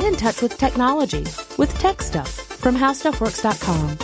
Get in touch with technology with Tech Stuff from HowStuffWorks.com.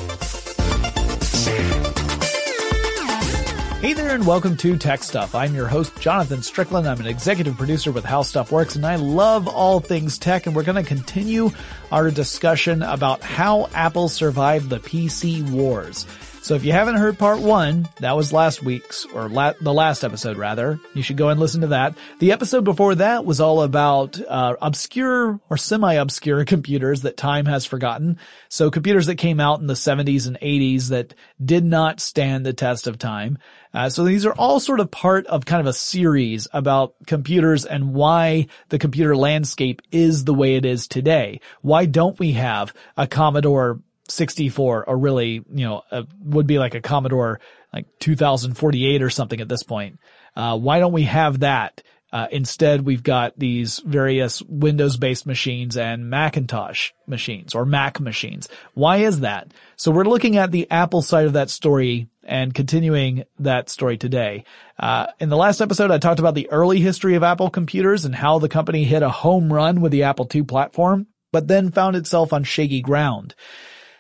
Hey there and welcome to Tech Stuff. I'm your host, Jonathan Strickland. I'm an executive producer with How Stuff Works and I love all things tech and we're going to continue our discussion about how Apple survived the PC wars. So if you haven't heard part one, that was last week's, or la- the last episode rather. You should go and listen to that. The episode before that was all about, uh, obscure or semi-obscure computers that time has forgotten. So computers that came out in the 70s and 80s that did not stand the test of time. Uh, so these are all sort of part of kind of a series about computers and why the computer landscape is the way it is today. Why don't we have a Commodore 64 or really, you know, a, would be like a Commodore like 2048 or something at this point. Uh, why don't we have that? Uh, instead, we've got these various Windows-based machines and Macintosh machines or Mac machines. Why is that? So we're looking at the Apple side of that story and continuing that story today. Uh, in the last episode, I talked about the early history of Apple computers and how the company hit a home run with the Apple II platform, but then found itself on shaky ground.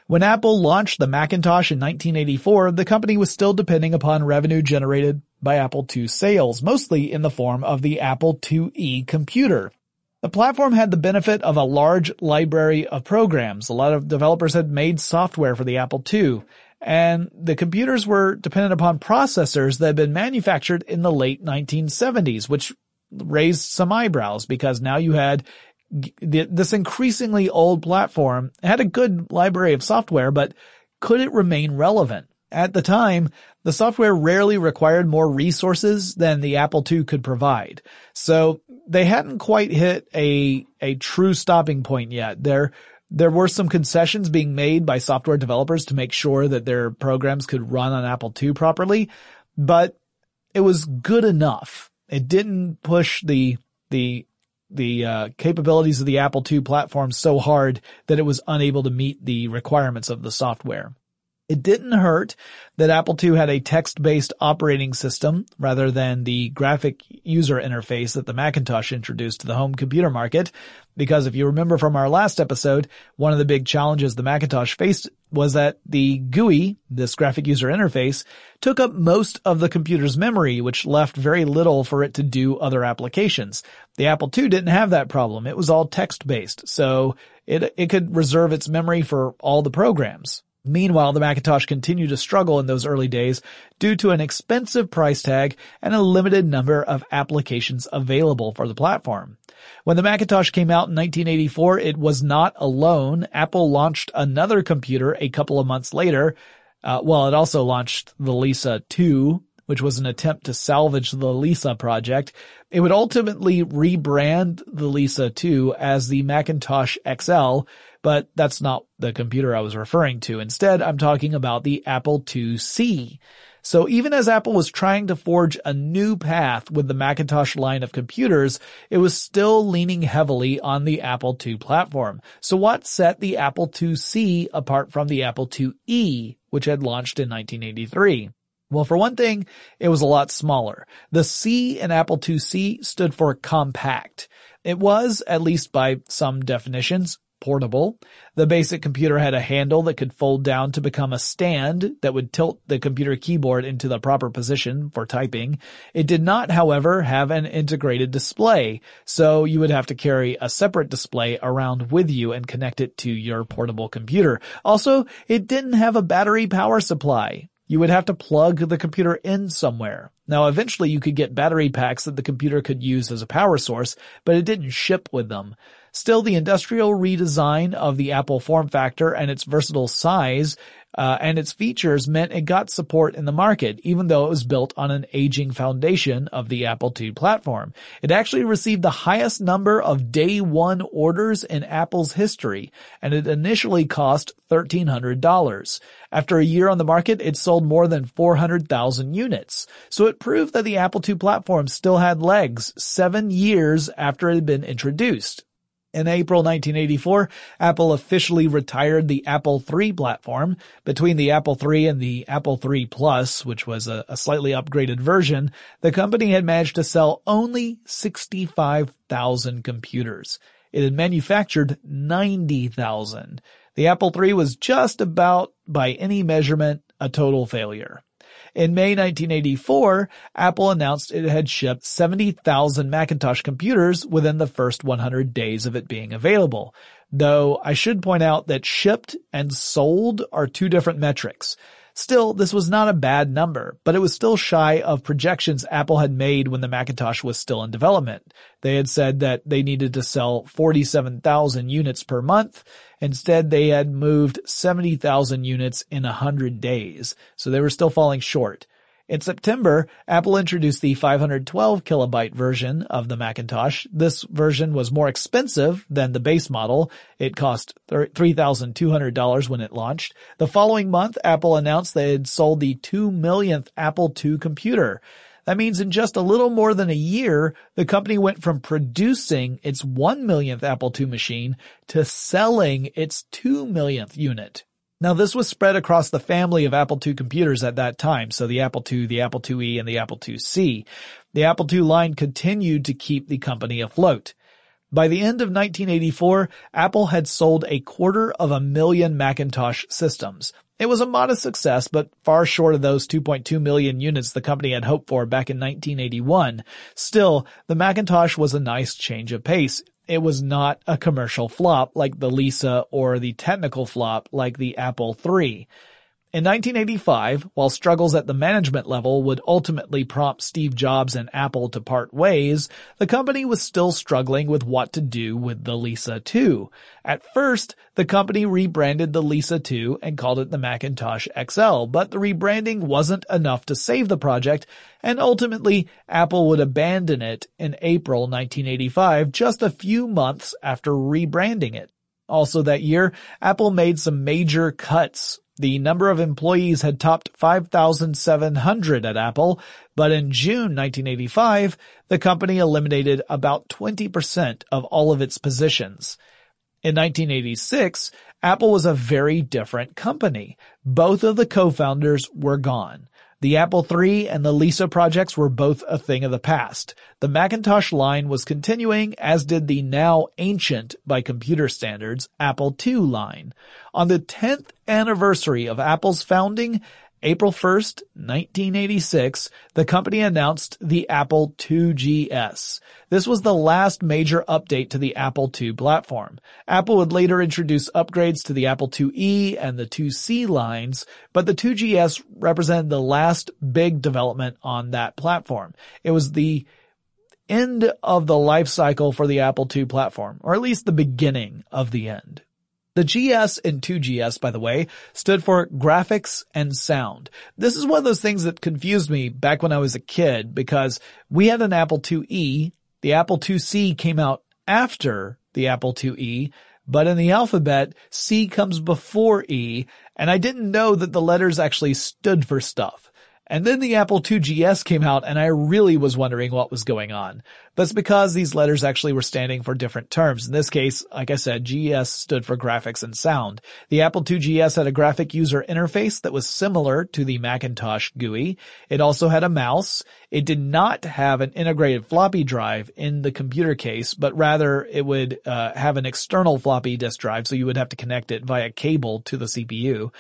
When Apple launched the Macintosh in 1984, the company was still depending upon revenue generated by Apple II sales, mostly in the form of the Apple IIe computer. The platform had the benefit of a large library of programs. A lot of developers had made software for the Apple II, and the computers were dependent upon processors that had been manufactured in the late 1970s, which raised some eyebrows because now you had this increasingly old platform had a good library of software, but could it remain relevant? At the time, the software rarely required more resources than the Apple II could provide. So they hadn't quite hit a, a true stopping point yet. There, there were some concessions being made by software developers to make sure that their programs could run on Apple II properly, but it was good enough. It didn't push the, the the uh, capabilities of the Apple II platform so hard that it was unable to meet the requirements of the software. It didn't hurt that Apple II had a text-based operating system rather than the graphic user interface that the Macintosh introduced to the home computer market. Because if you remember from our last episode, one of the big challenges the Macintosh faced was that the GUI, this graphic user interface, took up most of the computer's memory, which left very little for it to do other applications. The Apple II didn't have that problem. It was all text-based, so it, it could reserve its memory for all the programs. Meanwhile, the Macintosh continued to struggle in those early days due to an expensive price tag and a limited number of applications available for the platform. When the Macintosh came out in 1984, it was not alone. Apple launched another computer a couple of months later. Uh, well, it also launched the Lisa 2, which was an attempt to salvage the Lisa project. It would ultimately rebrand the Lisa 2 as the Macintosh XL, but that's not the computer I was referring to. Instead, I'm talking about the Apple IIc. So even as Apple was trying to forge a new path with the Macintosh line of computers, it was still leaning heavily on the Apple II platform. So what set the Apple IIc apart from the Apple IIe, which had launched in 1983? Well, for one thing, it was a lot smaller. The C in Apple IIc stood for compact. It was, at least by some definitions, portable. The basic computer had a handle that could fold down to become a stand that would tilt the computer keyboard into the proper position for typing. It did not, however, have an integrated display, so you would have to carry a separate display around with you and connect it to your portable computer. Also, it didn't have a battery power supply. You would have to plug the computer in somewhere. Now eventually you could get battery packs that the computer could use as a power source, but it didn't ship with them. Still, the industrial redesign of the Apple form factor and its versatile size uh, and its features meant it got support in the market, even though it was built on an aging foundation of the Apple II platform. It actually received the highest number of day one orders in Apple's history, and it initially cost $1,300. After a year on the market, it sold more than 400,000 units. So it proved that the Apple II platform still had legs seven years after it had been introduced. In April 1984, Apple officially retired the Apple III platform. Between the Apple III and the Apple III Plus, which was a, a slightly upgraded version, the company had managed to sell only 65,000 computers. It had manufactured 90,000. The Apple III was just about, by any measurement, a total failure. In May 1984, Apple announced it had shipped 70,000 Macintosh computers within the first 100 days of it being available. Though I should point out that shipped and sold are two different metrics. Still, this was not a bad number, but it was still shy of projections Apple had made when the Macintosh was still in development. They had said that they needed to sell 47,000 units per month. Instead, they had moved 70,000 units in 100 days, so they were still falling short. In September, Apple introduced the 512 kilobyte version of the Macintosh. This version was more expensive than the base model. It cost $3,200 when it launched. The following month, Apple announced they had sold the 2 millionth Apple II computer. That means in just a little more than a year, the company went from producing its 1 millionth Apple II machine to selling its 2 millionth unit. Now this was spread across the family of Apple II computers at that time, so the Apple II, the Apple IIe, and the Apple IIc. The Apple II line continued to keep the company afloat. By the end of 1984, Apple had sold a quarter of a million Macintosh systems. It was a modest success, but far short of those 2.2 million units the company had hoped for back in 1981. Still, the Macintosh was a nice change of pace it was not a commercial flop like the Lisa or the technical flop like the Apple III. In 1985, while struggles at the management level would ultimately prompt Steve Jobs and Apple to part ways, the company was still struggling with what to do with the Lisa 2. At first, the company rebranded the Lisa 2 and called it the Macintosh XL, but the rebranding wasn't enough to save the project, and ultimately Apple would abandon it in April 1985, just a few months after rebranding it. Also that year, Apple made some major cuts the number of employees had topped 5,700 at Apple, but in June 1985, the company eliminated about 20% of all of its positions. In 1986, Apple was a very different company. Both of the co-founders were gone. The Apple III and the Lisa projects were both a thing of the past. The Macintosh line was continuing, as did the now ancient, by computer standards, Apple II line. On the 10th anniversary of Apple's founding, April 1st, 1986, the company announced the Apple IIgs. This was the last major update to the Apple II platform. Apple would later introduce upgrades to the Apple IIe and the IIc lines, but the 2GS represented the last big development on that platform. It was the end of the life cycle for the Apple II platform, or at least the beginning of the end. The GS in 2GS, by the way, stood for graphics and sound. This is one of those things that confused me back when I was a kid because we had an Apple IIe. The Apple IIc came out after the Apple IIe, but in the alphabet, C comes before E, and I didn't know that the letters actually stood for stuff. And then the Apple IIgs came out and I really was wondering what was going on. That's because these letters actually were standing for different terms. In this case, like I said, GS stood for graphics and sound. The Apple IIgs had a graphic user interface that was similar to the Macintosh GUI. It also had a mouse. It did not have an integrated floppy drive in the computer case, but rather it would uh, have an external floppy disk drive, so you would have to connect it via cable to the CPU.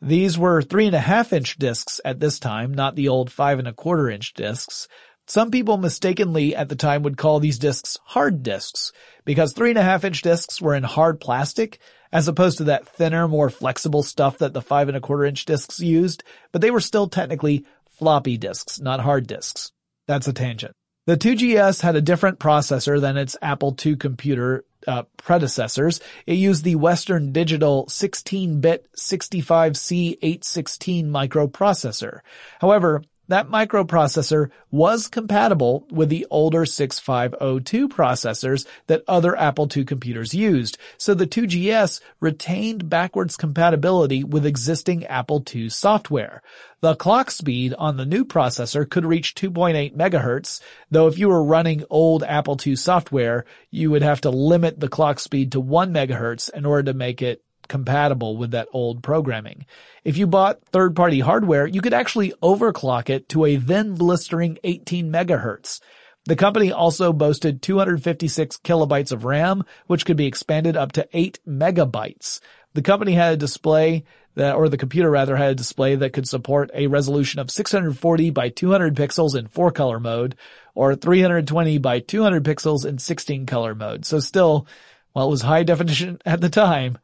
These were three and a half inch discs at this time, not the old five and a quarter inch discs. Some people mistakenly at the time would call these discs hard discs because three and a half inch discs were in hard plastic as opposed to that thinner, more flexible stuff that the five and a quarter inch discs used, but they were still technically floppy disks, not hard disks. That's a tangent. The 2GS had a different processor than its Apple II computer uh, predecessors. It used the Western Digital 16-bit 65C816 microprocessor. However, that microprocessor was compatible with the older 6502 processors that other Apple II computers used, so the 2GS retained backwards compatibility with existing Apple II software. The clock speed on the new processor could reach 2.8 megahertz, though if you were running old Apple II software, you would have to limit the clock speed to 1 megahertz in order to make it compatible with that old programming. If you bought third-party hardware, you could actually overclock it to a then blistering 18 megahertz. The company also boasted 256 kilobytes of RAM, which could be expanded up to 8 megabytes. The company had a display that, or the computer rather had a display that could support a resolution of 640 by 200 pixels in 4 color mode, or 320 by 200 pixels in 16 color mode. So still, while it was high definition at the time,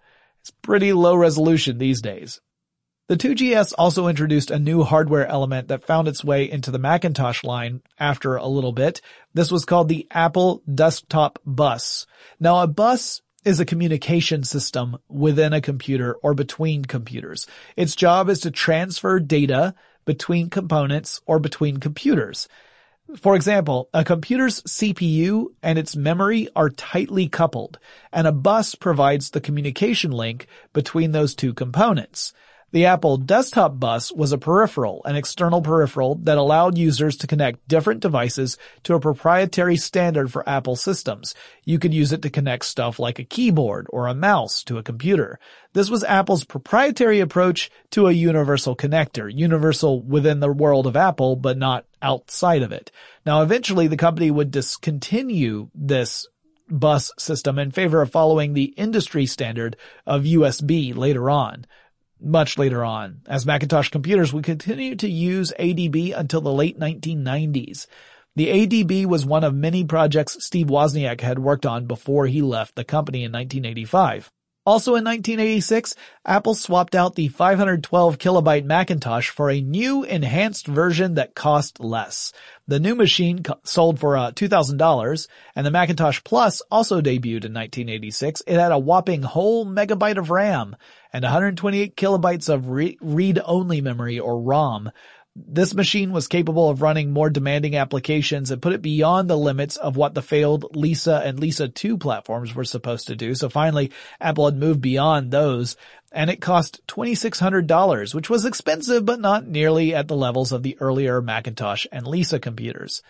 it's pretty low resolution these days. The 2GS also introduced a new hardware element that found its way into the Macintosh line after a little bit. This was called the Apple Desktop Bus. Now a bus is a communication system within a computer or between computers. Its job is to transfer data between components or between computers. For example, a computer's CPU and its memory are tightly coupled, and a bus provides the communication link between those two components. The Apple Desktop Bus was a peripheral, an external peripheral that allowed users to connect different devices to a proprietary standard for Apple systems. You could use it to connect stuff like a keyboard or a mouse to a computer. This was Apple's proprietary approach to a universal connector, universal within the world of Apple, but not outside of it. Now eventually the company would discontinue this bus system in favor of following the industry standard of USB later on much later on. As Macintosh computers would continue to use ADB until the late 1990s. The ADB was one of many projects Steve Wozniak had worked on before he left the company in 1985. Also in 1986, Apple swapped out the 512 kilobyte Macintosh for a new enhanced version that cost less. The new machine sold for uh, $2,000 and the Macintosh Plus also debuted in 1986. It had a whopping whole megabyte of RAM and 128 kilobytes of re- read-only memory or ROM. This machine was capable of running more demanding applications and put it beyond the limits of what the failed Lisa and Lisa 2 platforms were supposed to do. So finally, Apple had moved beyond those and it cost $2,600, which was expensive but not nearly at the levels of the earlier Macintosh and Lisa computers.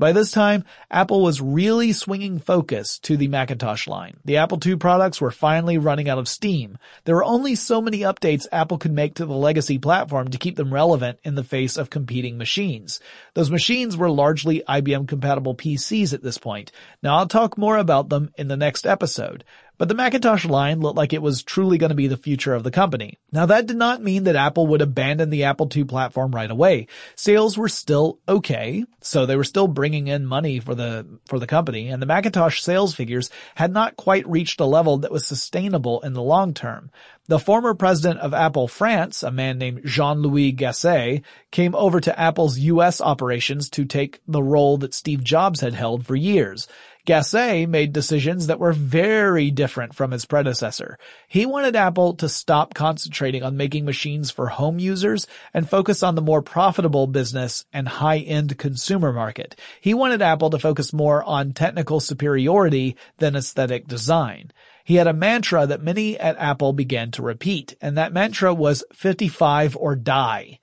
By this time, Apple was really swinging focus to the Macintosh line. The Apple II products were finally running out of steam. There were only so many updates Apple could make to the legacy platform to keep them relevant in the face of competing machines. Those machines were largely IBM compatible PCs at this point. Now I'll talk more about them in the next episode. But the Macintosh line looked like it was truly going to be the future of the company. Now that did not mean that Apple would abandon the Apple II platform right away. Sales were still okay, so they were still bringing in money for the, for the company, and the Macintosh sales figures had not quite reached a level that was sustainable in the long term. The former president of Apple France, a man named Jean-Louis Gassee, came over to Apple's US operations to take the role that Steve Jobs had held for years. Gassee made decisions that were very different from his predecessor. He wanted Apple to stop concentrating on making machines for home users and focus on the more profitable business and high-end consumer market. He wanted Apple to focus more on technical superiority than aesthetic design. He had a mantra that many at Apple began to repeat, and that mantra was 55 or die.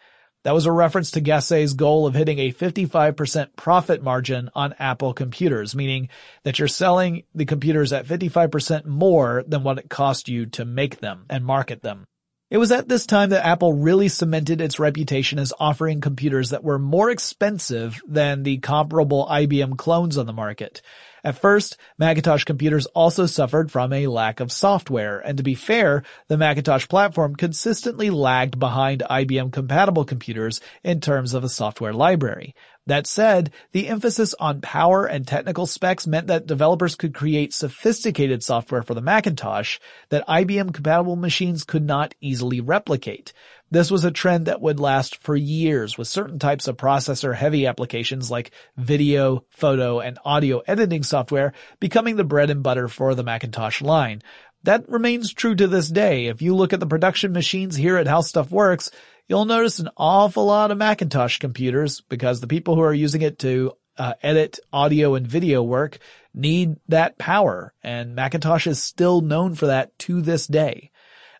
That was a reference to Gassee's goal of hitting a 55% profit margin on Apple computers, meaning that you're selling the computers at 55% more than what it cost you to make them and market them. It was at this time that Apple really cemented its reputation as offering computers that were more expensive than the comparable IBM clones on the market. At first, Macintosh computers also suffered from a lack of software, and to be fair, the Macintosh platform consistently lagged behind IBM compatible computers in terms of a software library. That said, the emphasis on power and technical specs meant that developers could create sophisticated software for the Macintosh that IBM compatible machines could not easily replicate. This was a trend that would last for years with certain types of processor heavy applications like video, photo, and audio editing software becoming the bread and butter for the Macintosh line. That remains true to this day. If you look at the production machines here at How Stuff Works, you'll notice an awful lot of Macintosh computers because the people who are using it to uh, edit audio and video work need that power and Macintosh is still known for that to this day.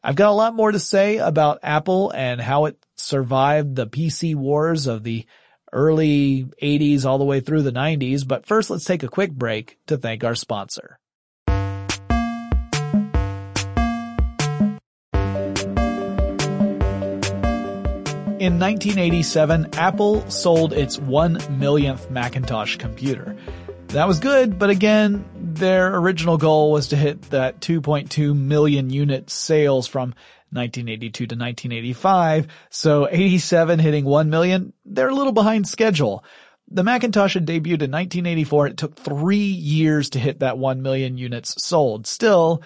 I've got a lot more to say about Apple and how it survived the PC wars of the early 80s all the way through the 90s, but first let's take a quick break to thank our sponsor. In 1987, Apple sold its one millionth Macintosh computer. That was good, but again, their original goal was to hit that 2.2 million unit sales from 1982 to 1985. So 87 hitting 1 million, they're a little behind schedule. The Macintosh had debuted in 1984. It took three years to hit that 1 million units sold. Still,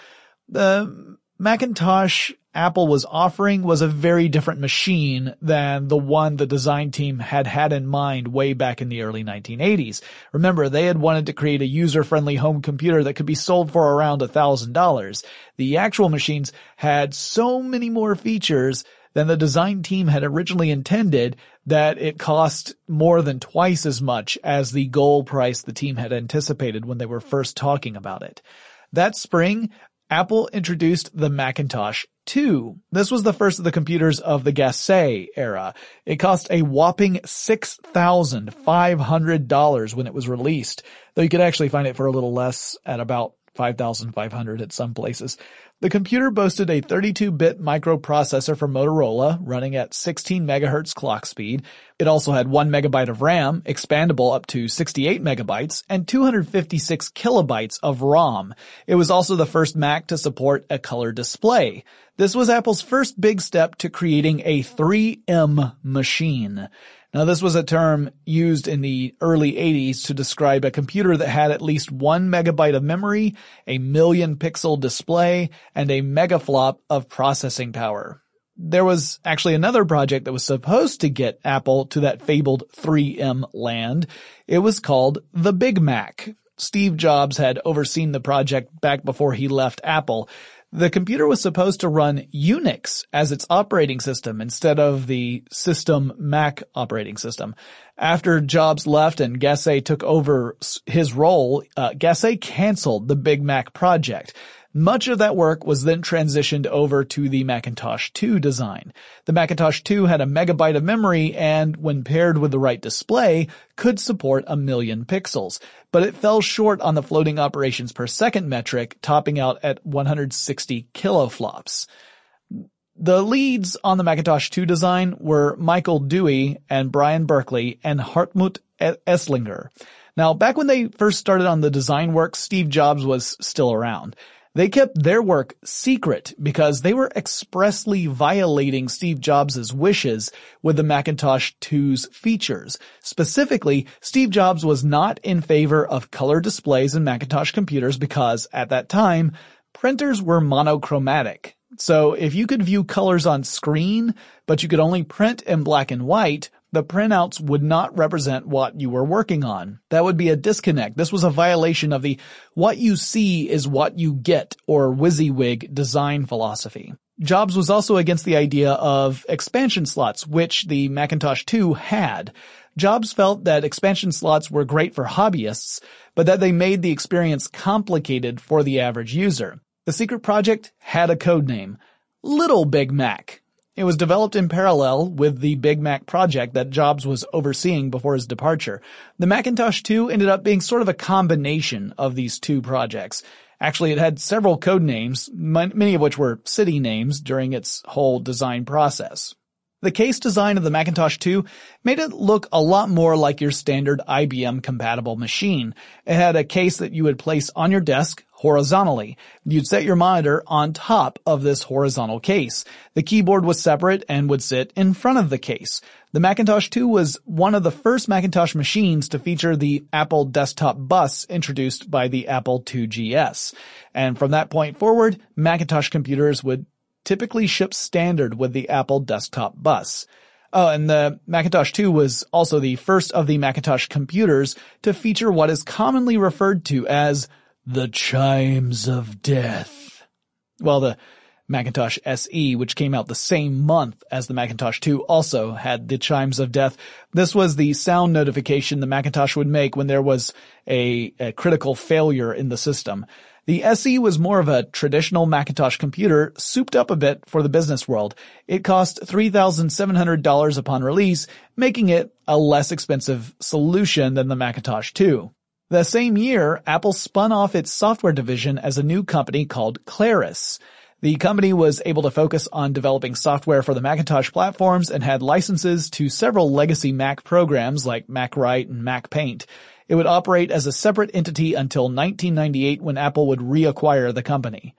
the Macintosh Apple was offering was a very different machine than the one the design team had had in mind way back in the early 1980s. Remember, they had wanted to create a user-friendly home computer that could be sold for around $1,000. The actual machines had so many more features than the design team had originally intended that it cost more than twice as much as the goal price the team had anticipated when they were first talking about it. That spring, Apple introduced the Macintosh 2. This was the first of the computers of the Gassee era. It cost a whopping $6,500 when it was released, though you could actually find it for a little less at about 5,500 at some places. The computer boasted a 32-bit microprocessor from Motorola running at 16 megahertz clock speed. It also had 1 megabyte of RAM, expandable up to 68 megabytes, and 256 kilobytes of ROM. It was also the first Mac to support a color display. This was Apple's first big step to creating a 3M machine. Now this was a term used in the early 80s to describe a computer that had at least one megabyte of memory, a million pixel display, and a megaflop of processing power. There was actually another project that was supposed to get Apple to that fabled 3M land. It was called the Big Mac. Steve Jobs had overseen the project back before he left Apple. The computer was supposed to run Unix as its operating system instead of the system Mac operating system. After Jobs left and Gassee took over his role, uh, Gassee canceled the Big Mac project. Much of that work was then transitioned over to the Macintosh 2 design. The Macintosh 2 had a megabyte of memory and, when paired with the right display, could support a million pixels. But it fell short on the floating operations per second metric, topping out at 160 kiloflops. The leads on the Macintosh 2 design were Michael Dhuey and Brian Berkeley and Hartmut Esslinger. Now, back when they first started on the design work, Steve Jobs was still around. They kept their work secret because they were expressly violating Steve Jobs' wishes with the Macintosh 2's features. Specifically, Steve Jobs was not in favor of color displays in Macintosh computers because, at that time, printers were monochromatic. So if you could view colors on screen, but you could only print in black and white, the printouts would not represent what you were working on. That would be a disconnect. This was a violation of the what you see is what you get or WYSIWYG design philosophy. Jobs was also against the idea of expansion slots, which the Macintosh 2 had. Jobs felt that expansion slots were great for hobbyists, but that they made the experience complicated for the average user. The secret project had a code name, Little Big Mac. It was developed in parallel with the Big Mac project that Jobs was overseeing before his departure. The Macintosh 2 ended up being sort of a combination of these two projects. Actually, it had several code names, many of which were city names during its whole design process. The case design of the Macintosh 2 made it look a lot more like your standard IBM compatible machine. It had a case that you would place on your desk horizontally. You'd set your monitor on top of this horizontal case. The keyboard was separate and would sit in front of the case. The Macintosh 2 was one of the first Macintosh machines to feature the Apple desktop bus introduced by the Apple IIgs. And from that point forward, Macintosh computers would typically ship standard with the Apple desktop bus. Oh, and the Macintosh 2 was also the first of the Macintosh computers to feature what is commonly referred to as the Chimes of Death. Well, the Macintosh SE, which came out the same month as the Macintosh 2, also had the Chimes of Death. This was the sound notification the Macintosh would make when there was a, a critical failure in the system. The SE was more of a traditional Macintosh computer, souped up a bit for the business world. It cost $3,700 upon release, making it a less expensive solution than the Macintosh 2. The same year, Apple spun off its software division as a new company called Claris. The company was able to focus on developing software for the Macintosh platforms and had licenses to several legacy Mac programs like MacWrite and MacPaint. It would operate as a separate entity until 1998 when Apple would reacquire the company.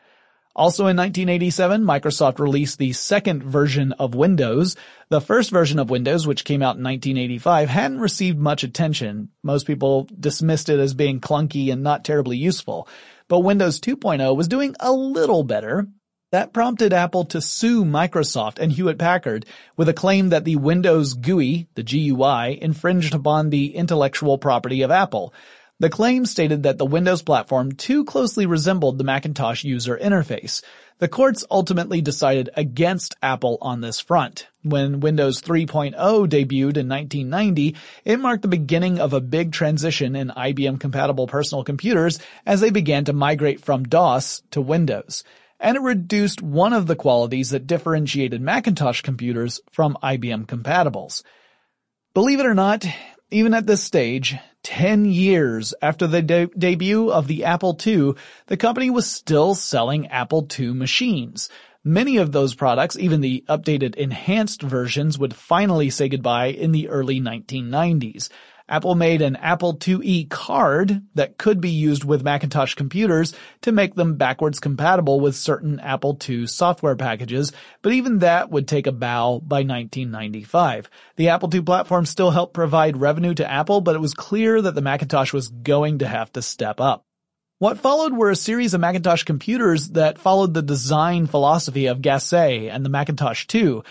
Also in 1987, Microsoft released the second version of Windows. The first version of Windows, which came out in 1985, hadn't received much attention. Most people dismissed it as being clunky and not terribly useful. But Windows 2.0 was doing a little better. That prompted Apple to sue Microsoft and Hewlett Packard with a claim that the Windows GUI, the GUI, infringed upon the intellectual property of Apple. The claim stated that the Windows platform too closely resembled the Macintosh user interface. The courts ultimately decided against Apple on this front. When Windows 3.0 debuted in 1990, it marked the beginning of a big transition in IBM compatible personal computers as they began to migrate from DOS to Windows and it reduced one of the qualities that differentiated Macintosh computers from IBM compatibles. Believe it or not, even at this stage, 10 years after the de- debut of the Apple II, the company was still selling Apple II machines. Many of those products, even the updated enhanced versions, would finally say goodbye in the early 1990s. Apple made an Apple IIe card that could be used with Macintosh computers to make them backwards compatible with certain Apple II software packages, but even that would take a bow by 1995. The Apple II platform still helped provide revenue to Apple, but it was clear that the Macintosh was going to have to step up. What followed were a series of Macintosh computers that followed the design philosophy of Gassee and the Macintosh II,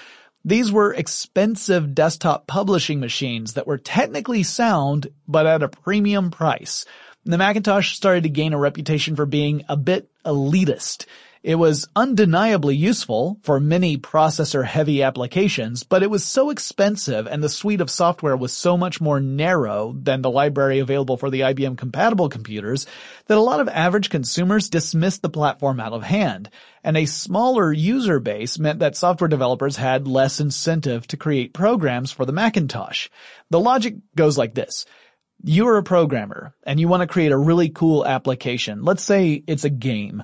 these were expensive desktop publishing machines that were technically sound, but at a premium price. The Macintosh started to gain a reputation for being a bit elitist. It was undeniably useful for many processor-heavy applications, but it was so expensive and the suite of software was so much more narrow than the library available for the IBM compatible computers that a lot of average consumers dismissed the platform out of hand. And a smaller user base meant that software developers had less incentive to create programs for the Macintosh. The logic goes like this you're a programmer and you want to create a really cool application. Let's say it's a game.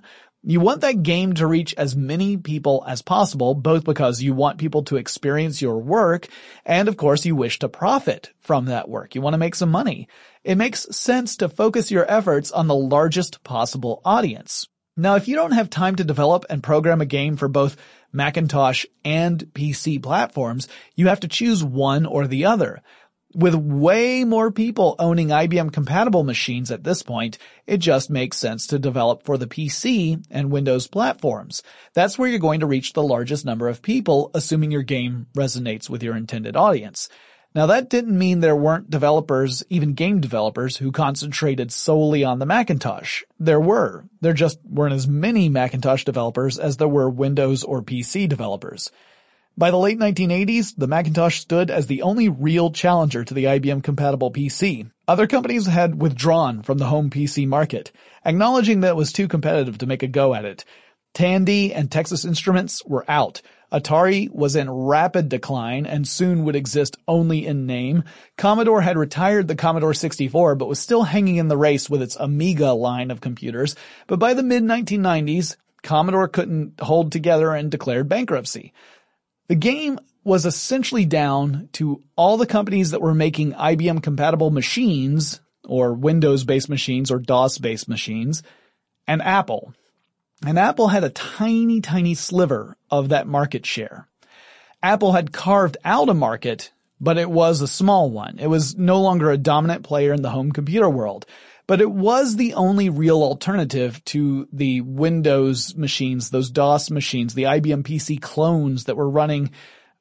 You want that game to reach as many people as possible, both because you want people to experience your work, and of course you wish to profit from that work. You want to make some money. It makes sense to focus your efforts on the largest possible audience. Now, if you don't have time to develop and program a game for both Macintosh and PC platforms, you have to choose one or the other. With way more people owning IBM compatible machines at this point, it just makes sense to develop for the PC and Windows platforms. That's where you're going to reach the largest number of people, assuming your game resonates with your intended audience. Now that didn't mean there weren't developers, even game developers, who concentrated solely on the Macintosh. There were. There just weren't as many Macintosh developers as there were Windows or PC developers. By the late 1980s, the Macintosh stood as the only real challenger to the IBM compatible PC. Other companies had withdrawn from the home PC market, acknowledging that it was too competitive to make a go at it. Tandy and Texas Instruments were out. Atari was in rapid decline and soon would exist only in name. Commodore had retired the Commodore 64 but was still hanging in the race with its Amiga line of computers. But by the mid 1990s, Commodore couldn't hold together and declared bankruptcy. The game was essentially down to all the companies that were making IBM compatible machines or Windows based machines or DOS based machines and Apple. And Apple had a tiny, tiny sliver of that market share. Apple had carved out a market, but it was a small one. It was no longer a dominant player in the home computer world but it was the only real alternative to the Windows machines, those DOS machines, the IBM PC clones that were running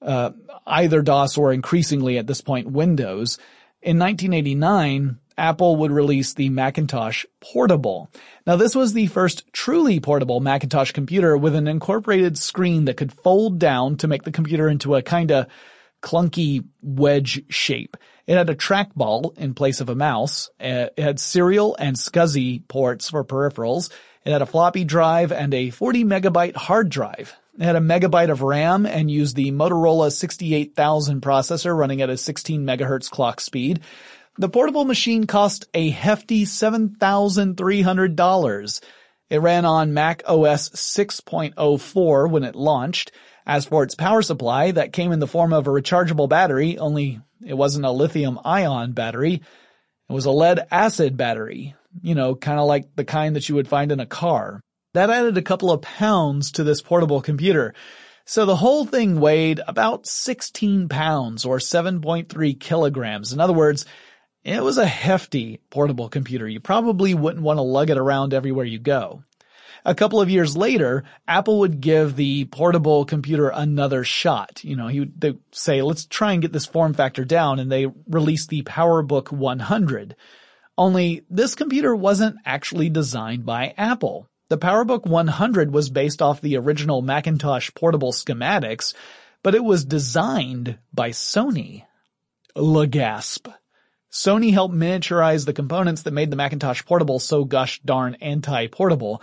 uh, either DOS or increasingly at this point Windows. In 1989, Apple would release the Macintosh Portable. Now this was the first truly portable Macintosh computer with an incorporated screen that could fold down to make the computer into a kinda clunky wedge shape. It had a trackball in place of a mouse. Uh, it had serial and SCSI ports for peripherals. It had a floppy drive and a 40 megabyte hard drive. It had a megabyte of RAM and used the Motorola 68000 processor running at a 16 megahertz clock speed. The portable machine cost a hefty $7,300. It ran on Mac OS 6.04 when it launched. As for its power supply, that came in the form of a rechargeable battery, only it wasn't a lithium ion battery. It was a lead acid battery, you know, kind of like the kind that you would find in a car. That added a couple of pounds to this portable computer. So the whole thing weighed about 16 pounds or 7.3 kilograms. In other words, it was a hefty portable computer. You probably wouldn't want to lug it around everywhere you go. A couple of years later, Apple would give the portable computer another shot. You know, he would they say, let's try and get this form factor down, and they released the PowerBook 100. Only this computer wasn't actually designed by Apple. The PowerBook 100 was based off the original Macintosh portable schematics, but it was designed by Sony. Legasp. Sony helped miniaturize the components that made the Macintosh Portable so gosh darn anti-portable,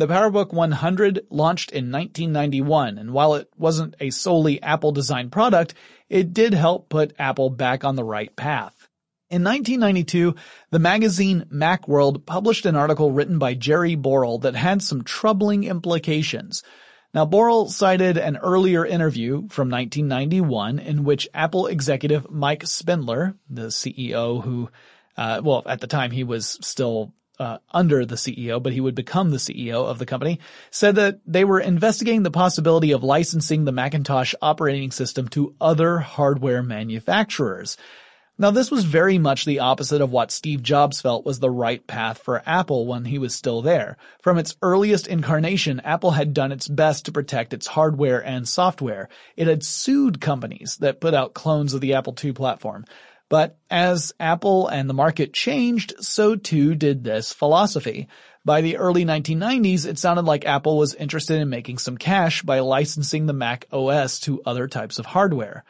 the PowerBook 100 launched in 1991, and while it wasn't a solely Apple-designed product, it did help put Apple back on the right path. In 1992, the magazine Macworld published an article written by Jerry Borrell that had some troubling implications. Now, Borrell cited an earlier interview from 1991 in which Apple executive Mike Spindler, the CEO who, uh, well, at the time he was still uh, under the CEO, but he would become the CEO of the company, said that they were investigating the possibility of licensing the Macintosh operating system to other hardware manufacturers. Now this was very much the opposite of what Steve Jobs felt was the right path for Apple when he was still there. From its earliest incarnation, Apple had done its best to protect its hardware and software. It had sued companies that put out clones of the Apple II platform. But as Apple and the market changed, so too did this philosophy. By the early 1990s, it sounded like Apple was interested in making some cash by licensing the Mac OS to other types of hardware.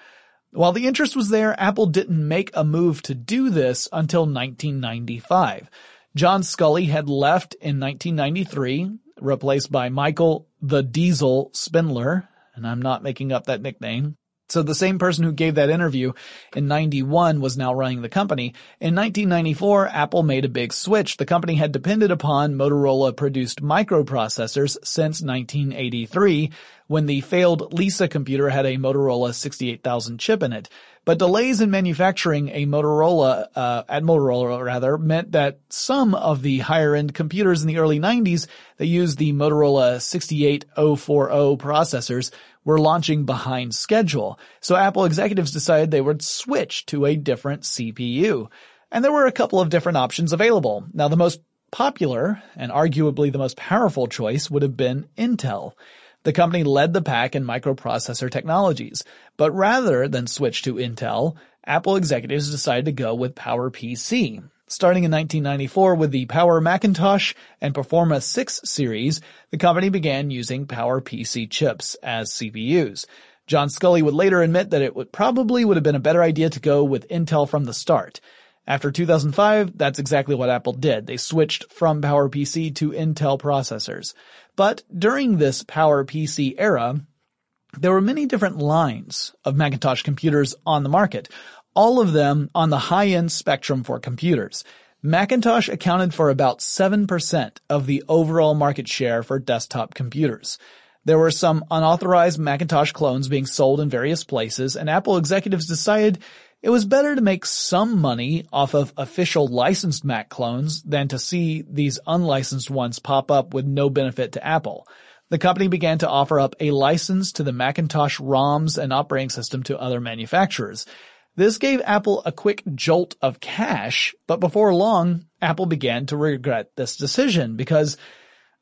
While the interest was there, Apple didn't make a move to do this until 1995. John Sculley had left in 1993, replaced by Michael the Diesel Spindler, and I'm not making up that nickname. So the same person who gave that interview in 91 was now running the company. In 1994, Apple made a big switch. The company had depended upon Motorola produced microprocessors since 1983 when the failed Lisa computer had a Motorola 68000 chip in it. But delays in manufacturing a Motorola, uh, at Motorola rather, meant that some of the higher end computers in the early 90s that used the Motorola 68040 processors were launching behind schedule, so Apple executives decided they would switch to a different CPU. And there were a couple of different options available. Now the most popular, and arguably the most powerful choice would have been Intel. The company led the pack in microprocessor technologies, but rather than switch to Intel, Apple executives decided to go with PowerPC. Starting in 1994 with the Power Macintosh and Performa 6 series, the company began using PowerPC chips as CPUs. John Sculley would later admit that it would probably would have been a better idea to go with Intel from the start. After 2005, that's exactly what Apple did. They switched from PowerPC to Intel processors. But during this PowerPC era, there were many different lines of Macintosh computers on the market, all of them on the high-end spectrum for computers. Macintosh accounted for about 7% of the overall market share for desktop computers. There were some unauthorized Macintosh clones being sold in various places, and Apple executives decided it was better to make some money off of official licensed Mac clones than to see these unlicensed ones pop up with no benefit to Apple. The company began to offer up a license to the Macintosh ROMs and operating system to other manufacturers. This gave Apple a quick jolt of cash, but before long, Apple began to regret this decision because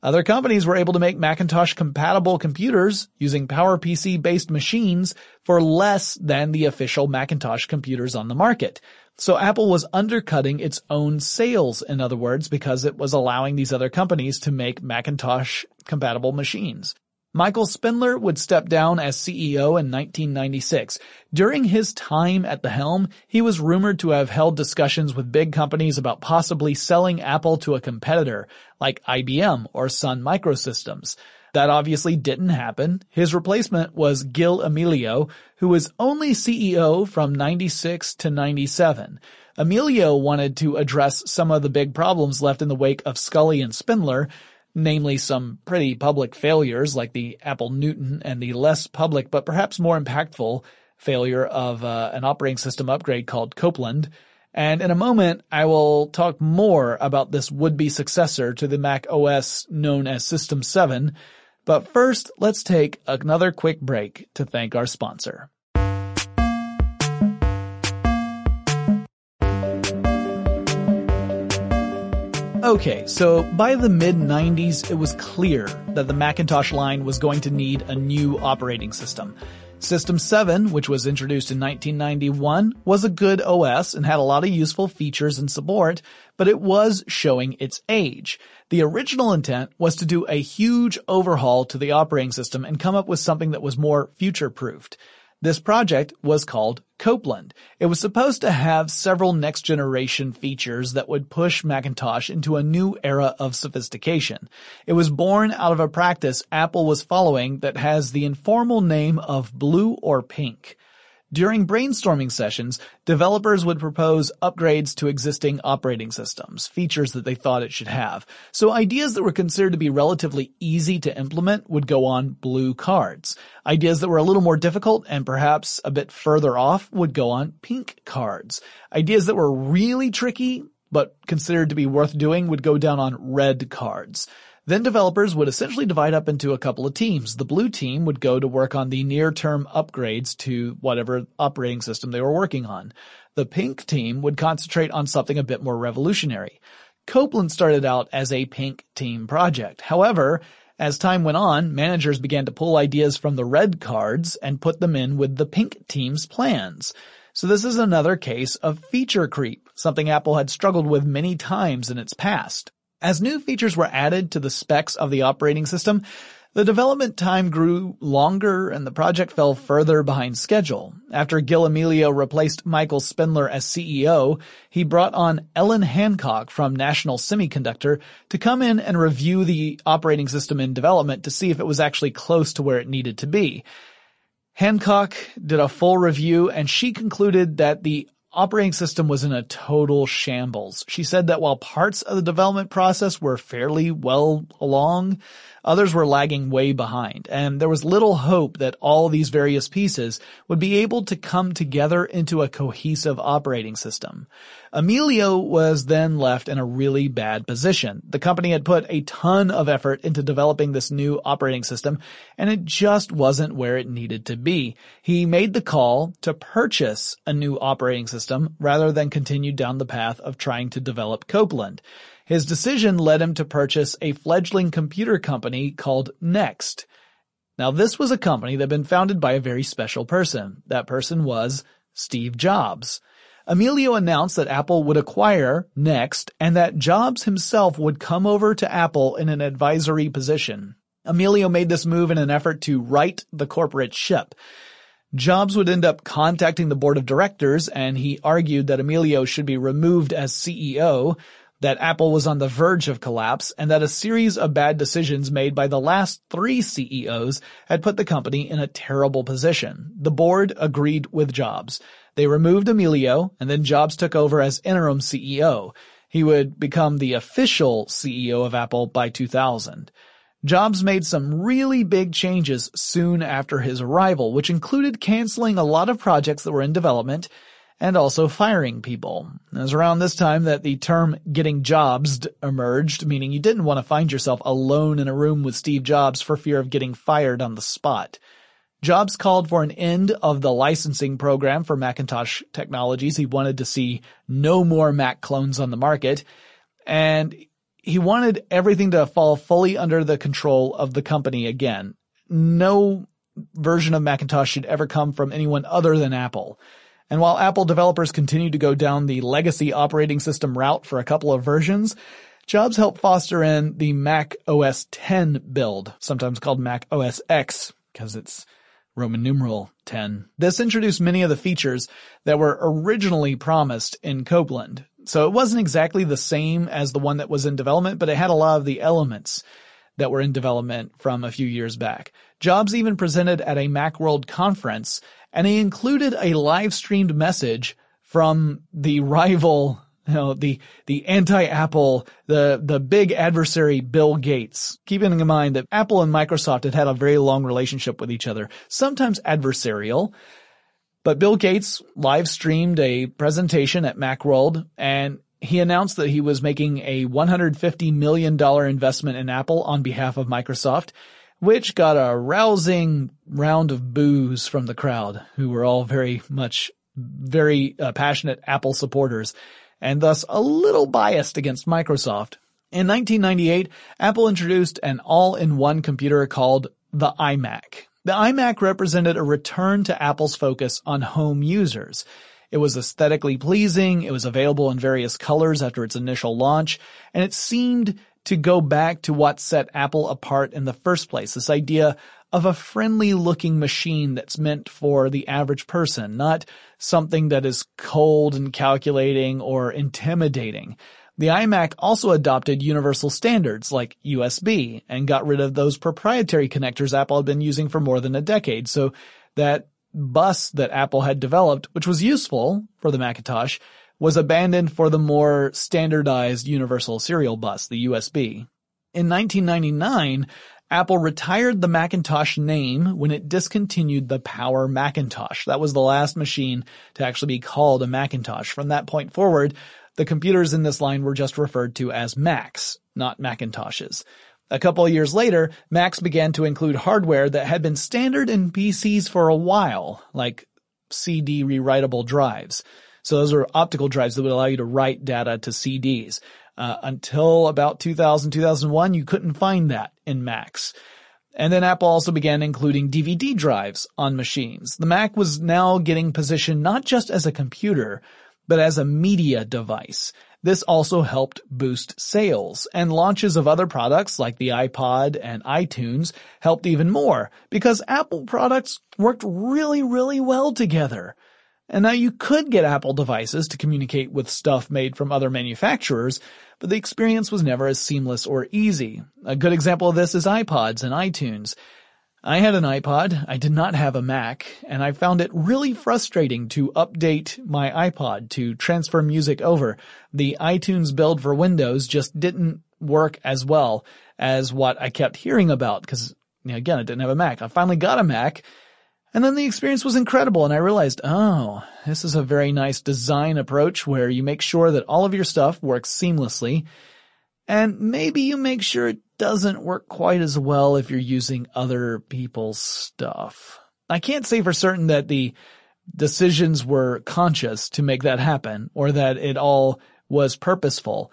other companies were able to make Macintosh compatible computers using PowerPC based machines for less than the official Macintosh computers on the market. So Apple was undercutting its own sales, in other words, because it was allowing these other companies to make Macintosh compatible machines. Michael Spindler would step down as CEO in 1996. During his time at the helm, he was rumored to have held discussions with big companies about possibly selling Apple to a competitor, like IBM or Sun Microsystems. That obviously didn't happen. His replacement was Gil Amelio, who was only CEO from 96 to 97. Amelio wanted to address some of the big problems left in the wake of Sculley and Spindler, namely some pretty public failures like the Apple Newton and the less public but perhaps more impactful failure of uh, an operating system upgrade called Copeland. And in a moment, I will talk more about this would-be successor to the Mac OS known as System 7. But first, let's take another quick break to thank our sponsor. Okay, so by the mid 90s, it was clear that the Macintosh line was going to need a new operating system. System 7, which was introduced in 1991, was a good OS and had a lot of useful features and support, but it was showing its age. The original intent was to do a huge overhaul to the operating system and come up with something that was more future-proofed. This project was called Copeland. It was supposed to have several next generation features that would push Macintosh into a new era of sophistication. It was born out of a practice Apple was following that has the informal name of blue or pink. During brainstorming sessions, developers would propose upgrades to existing operating systems, features that they thought it should have. So ideas that were considered to be relatively easy to implement would go on blue cards. Ideas that were a little more difficult and perhaps a bit further off would go on pink cards. Ideas that were really tricky but considered to be worth doing would go down on red cards. Then developers would essentially divide up into a couple of teams. The blue team would go to work on the near-term upgrades to whatever operating system they were working on. The pink team would concentrate on something a bit more revolutionary. Copeland started out as a pink team project. However, as time went on, managers began to pull ideas from the red cards and put them in with the pink team's plans. So this is another case of feature creep, something Apple had struggled with many times in its past. As new features were added to the specs of the operating system, the development time grew longer and the project fell further behind schedule. After Gil Amelio replaced Michael Spindler as CEO, he brought on Ellen Hancock from National Semiconductor to come in and review the operating system in development to see if it was actually close to where it needed to be. Hancock did a full review and she concluded that the operating system was in a total shambles. She said that while parts of the development process were fairly well along, others were lagging way behind, and there was little hope that all these various pieces would be able to come together into a cohesive operating system. Amelio was then left in a really bad position. The company had put a ton of effort into developing this new operating system, and it just wasn't where it needed to be. He made the call to purchase a new operating system rather than continue down the path of trying to develop Copeland. His decision led him to purchase a fledgling computer company called Next. Now this was a company that had been founded by a very special person. That person was Steve Jobs. Amelio announced that Apple would acquire Next and that Jobs himself would come over to Apple in an advisory position. Amelio made this move in an effort to right the corporate ship. Jobs would end up contacting the board of directors and he argued that Amelio should be removed as CEO, that Apple was on the verge of collapse, and that a series of bad decisions made by the last three CEOs had put the company in a terrible position. The board agreed with Jobs. They removed Amelio and then Jobs took over as interim CEO. He would become the official CEO of Apple by 2000. Jobs made some really big changes soon after his arrival, which included canceling a lot of projects that were in development and also firing people. It was around this time that the term getting jobs emerged, meaning you didn't want to find yourself alone in a room with Steve Jobs for fear of getting fired on the spot. Jobs called for an end of the licensing program for Macintosh technologies. He wanted to see no more Mac clones on the market. And he wanted everything to fall fully under the control of the company again. No version of Macintosh should ever come from anyone other than Apple. And while Apple developers continued to go down the legacy operating system route for a couple of versions, Jobs helped foster in the Mac OS 10 build, sometimes called Mac OS X, because it's Roman numeral 10. This introduced many of the features that were originally promised in Copeland. So it wasn't exactly the same as the one that was in development, but it had a lot of the elements that were in development from a few years back. Jobs even presented at a Macworld conference and he included a live streamed message from the rival you know, the, the anti-Apple, the, the big adversary Bill Gates, keeping in mind that Apple and Microsoft had had a very long relationship with each other, sometimes adversarial. But Bill Gates live streamed a presentation at Macworld and he announced that he was making a $150 million investment in Apple on behalf of Microsoft, which got a rousing round of boos from the crowd, who were all very much, very uh, passionate Apple supporters, and thus a little biased against Microsoft. In 1998, Apple introduced an all-in-one computer called the iMac. The iMac represented a return to Apple's focus on home users. It was aesthetically pleasing, it was available in various colors after its initial launch, and it seemed to go back to what set Apple apart in the first place, this idea of a friendly looking machine that's meant for the average person, not something that is cold and calculating or intimidating. The iMac also adopted universal standards like USB and got rid of those proprietary connectors Apple had been using for more than a decade so that bus that Apple had developed, which was useful for the Macintosh, was abandoned for the more standardized universal serial bus, the USB. In 1999, Apple retired the Macintosh name when it discontinued the Power Macintosh. That was the last machine to actually be called a Macintosh. From that point forward, the computers in this line were just referred to as Macs, not Macintoshes. A couple of years later, Macs began to include hardware that had been standard in PCs for a while, like CD rewritable drives. So those are optical drives that would allow you to write data to CDs. Uh, until about 2000, 2001, you couldn't find that in Macs. And then Apple also began including DVD drives on machines. The Mac was now getting positioned not just as a computer, but as a media device. This also helped boost sales, and launches of other products like the iPod and iTunes helped even more, because Apple products worked really, really well together. And now you could get Apple devices to communicate with stuff made from other manufacturers, but the experience was never as seamless or easy. A good example of this is iPods and iTunes. I had an iPod, I did not have a Mac, and I found it really frustrating to update my iPod to transfer music over. The iTunes build for Windows just didn't work as well as what I kept hearing about because, you know, again, I didn't have a Mac. I finally got a Mac, and then the experience was incredible and I realized, oh, this is a very nice design approach where you make sure that all of your stuff works seamlessly, and maybe you make sure it doesn't work quite as well if you're using other people's stuff. I can't say for certain that the decisions were conscious to make that happen or that it all was purposeful,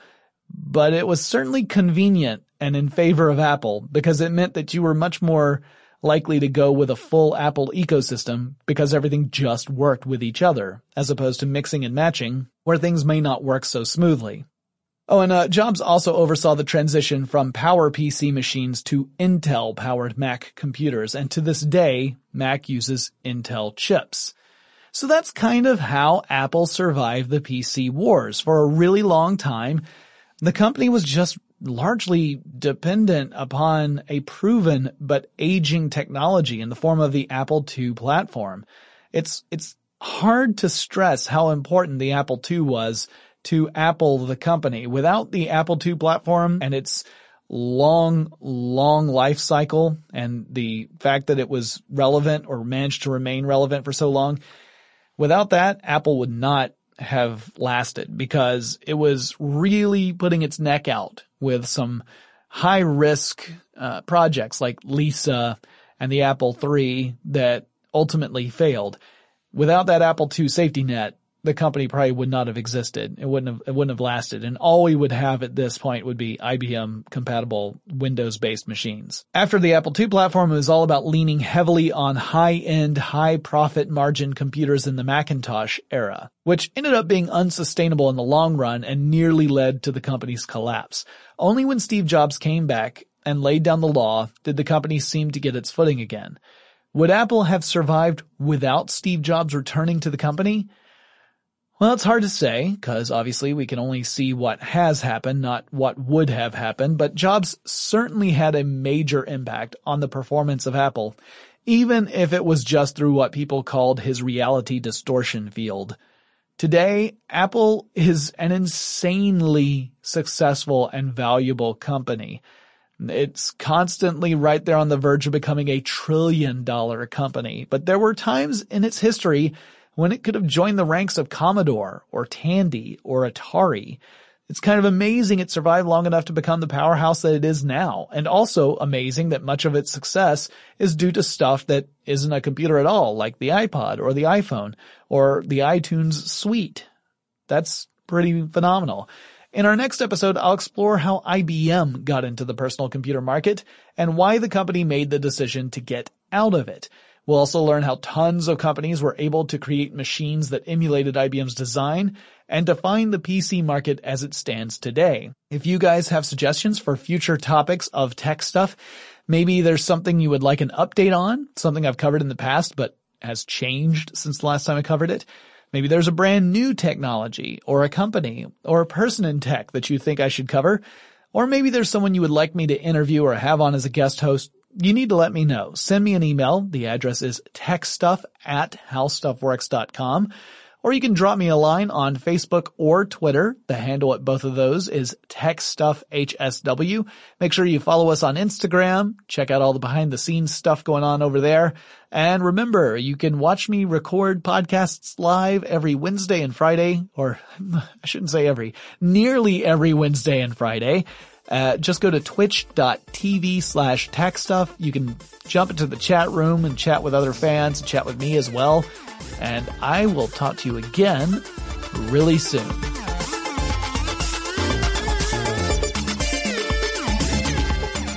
but it was certainly convenient and in favor of Apple because it meant that you were much more likely to go with a full Apple ecosystem because everything just worked with each other, as opposed to mixing and matching where things may not work so smoothly. Oh, and uh, Jobs also oversaw the transition from Power PC machines to Intel-powered Mac computers, and to this day, Mac uses Intel chips. So that's kind of how Apple survived the PC wars. For a really long time, the company was just largely dependent upon a proven but aging technology in the form of the Apple II platform. It's, it's hard to stress how important the Apple II was to Apple, the company. Without the Apple II platform and its long, long life cycle and the fact that it was relevant or managed to remain relevant for so long, without that, Apple would not have lasted because it was really putting its neck out with some high risk uh, projects like Lisa and the Apple III that ultimately failed. Without that Apple II safety net, the company probably would not have existed. It wouldn't have, it wouldn't have lasted. And all we would have at this point would be IBM compatible Windows based machines. After the Apple II platform, it was all about leaning heavily on high end, high profit margin computers in the Macintosh era, which ended up being unsustainable in the long run and nearly led to the company's collapse. Only when Steve Jobs came back and laid down the law did the company seem to get its footing again. Would Apple have survived without Steve Jobs returning to the company? Well, it's hard to say, because obviously we can only see what has happened, not what would have happened, but Jobs certainly had a major impact on the performance of Apple, even if it was just through what people called his reality distortion field. Today, Apple is an insanely successful and valuable company. It's constantly right there on the verge of becoming a trillion dollar company, but there were times in its history when it could have joined the ranks of Commodore or Tandy or Atari. It's kind of amazing it survived long enough to become the powerhouse that it is now, and also amazing that much of its success is due to stuff that isn't a computer at all, like the iPod or the iPhone or the iTunes suite. That's pretty phenomenal. In our next episode, I'll explore how IBM got into the personal computer market and why the company made the decision to get out of it. We'll also learn how tons of companies were able to create machines that emulated IBM's design and define the PC market as it stands today. If you guys have suggestions for future topics of tech stuff, maybe there's something you would like an update on, something I've covered in the past but has changed since the last time I covered it, Maybe there's a brand new technology or a company or a person in tech that you think I should cover. Or maybe there's someone you would like me to interview or have on as a guest host. You need to let me know. Send me an email. The address is techstuff at howstuffworks.com or you can drop me a line on Facebook or Twitter. The handle at both of those is TechStuffHSW. Make sure you follow us on Instagram. Check out all the behind the scenes stuff going on over there. And remember, you can watch me record podcasts live every Wednesday and Friday, or I shouldn't say every, nearly every Wednesday and Friday. Uh, just go to twitch.tv slash tech stuff. You can jump into the chat room and chat with other fans, chat with me as well and I will talk to you again really soon.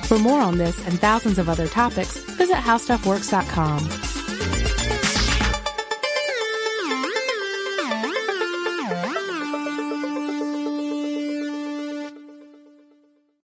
For more on this and thousands of other topics, visit howstuffworks.com.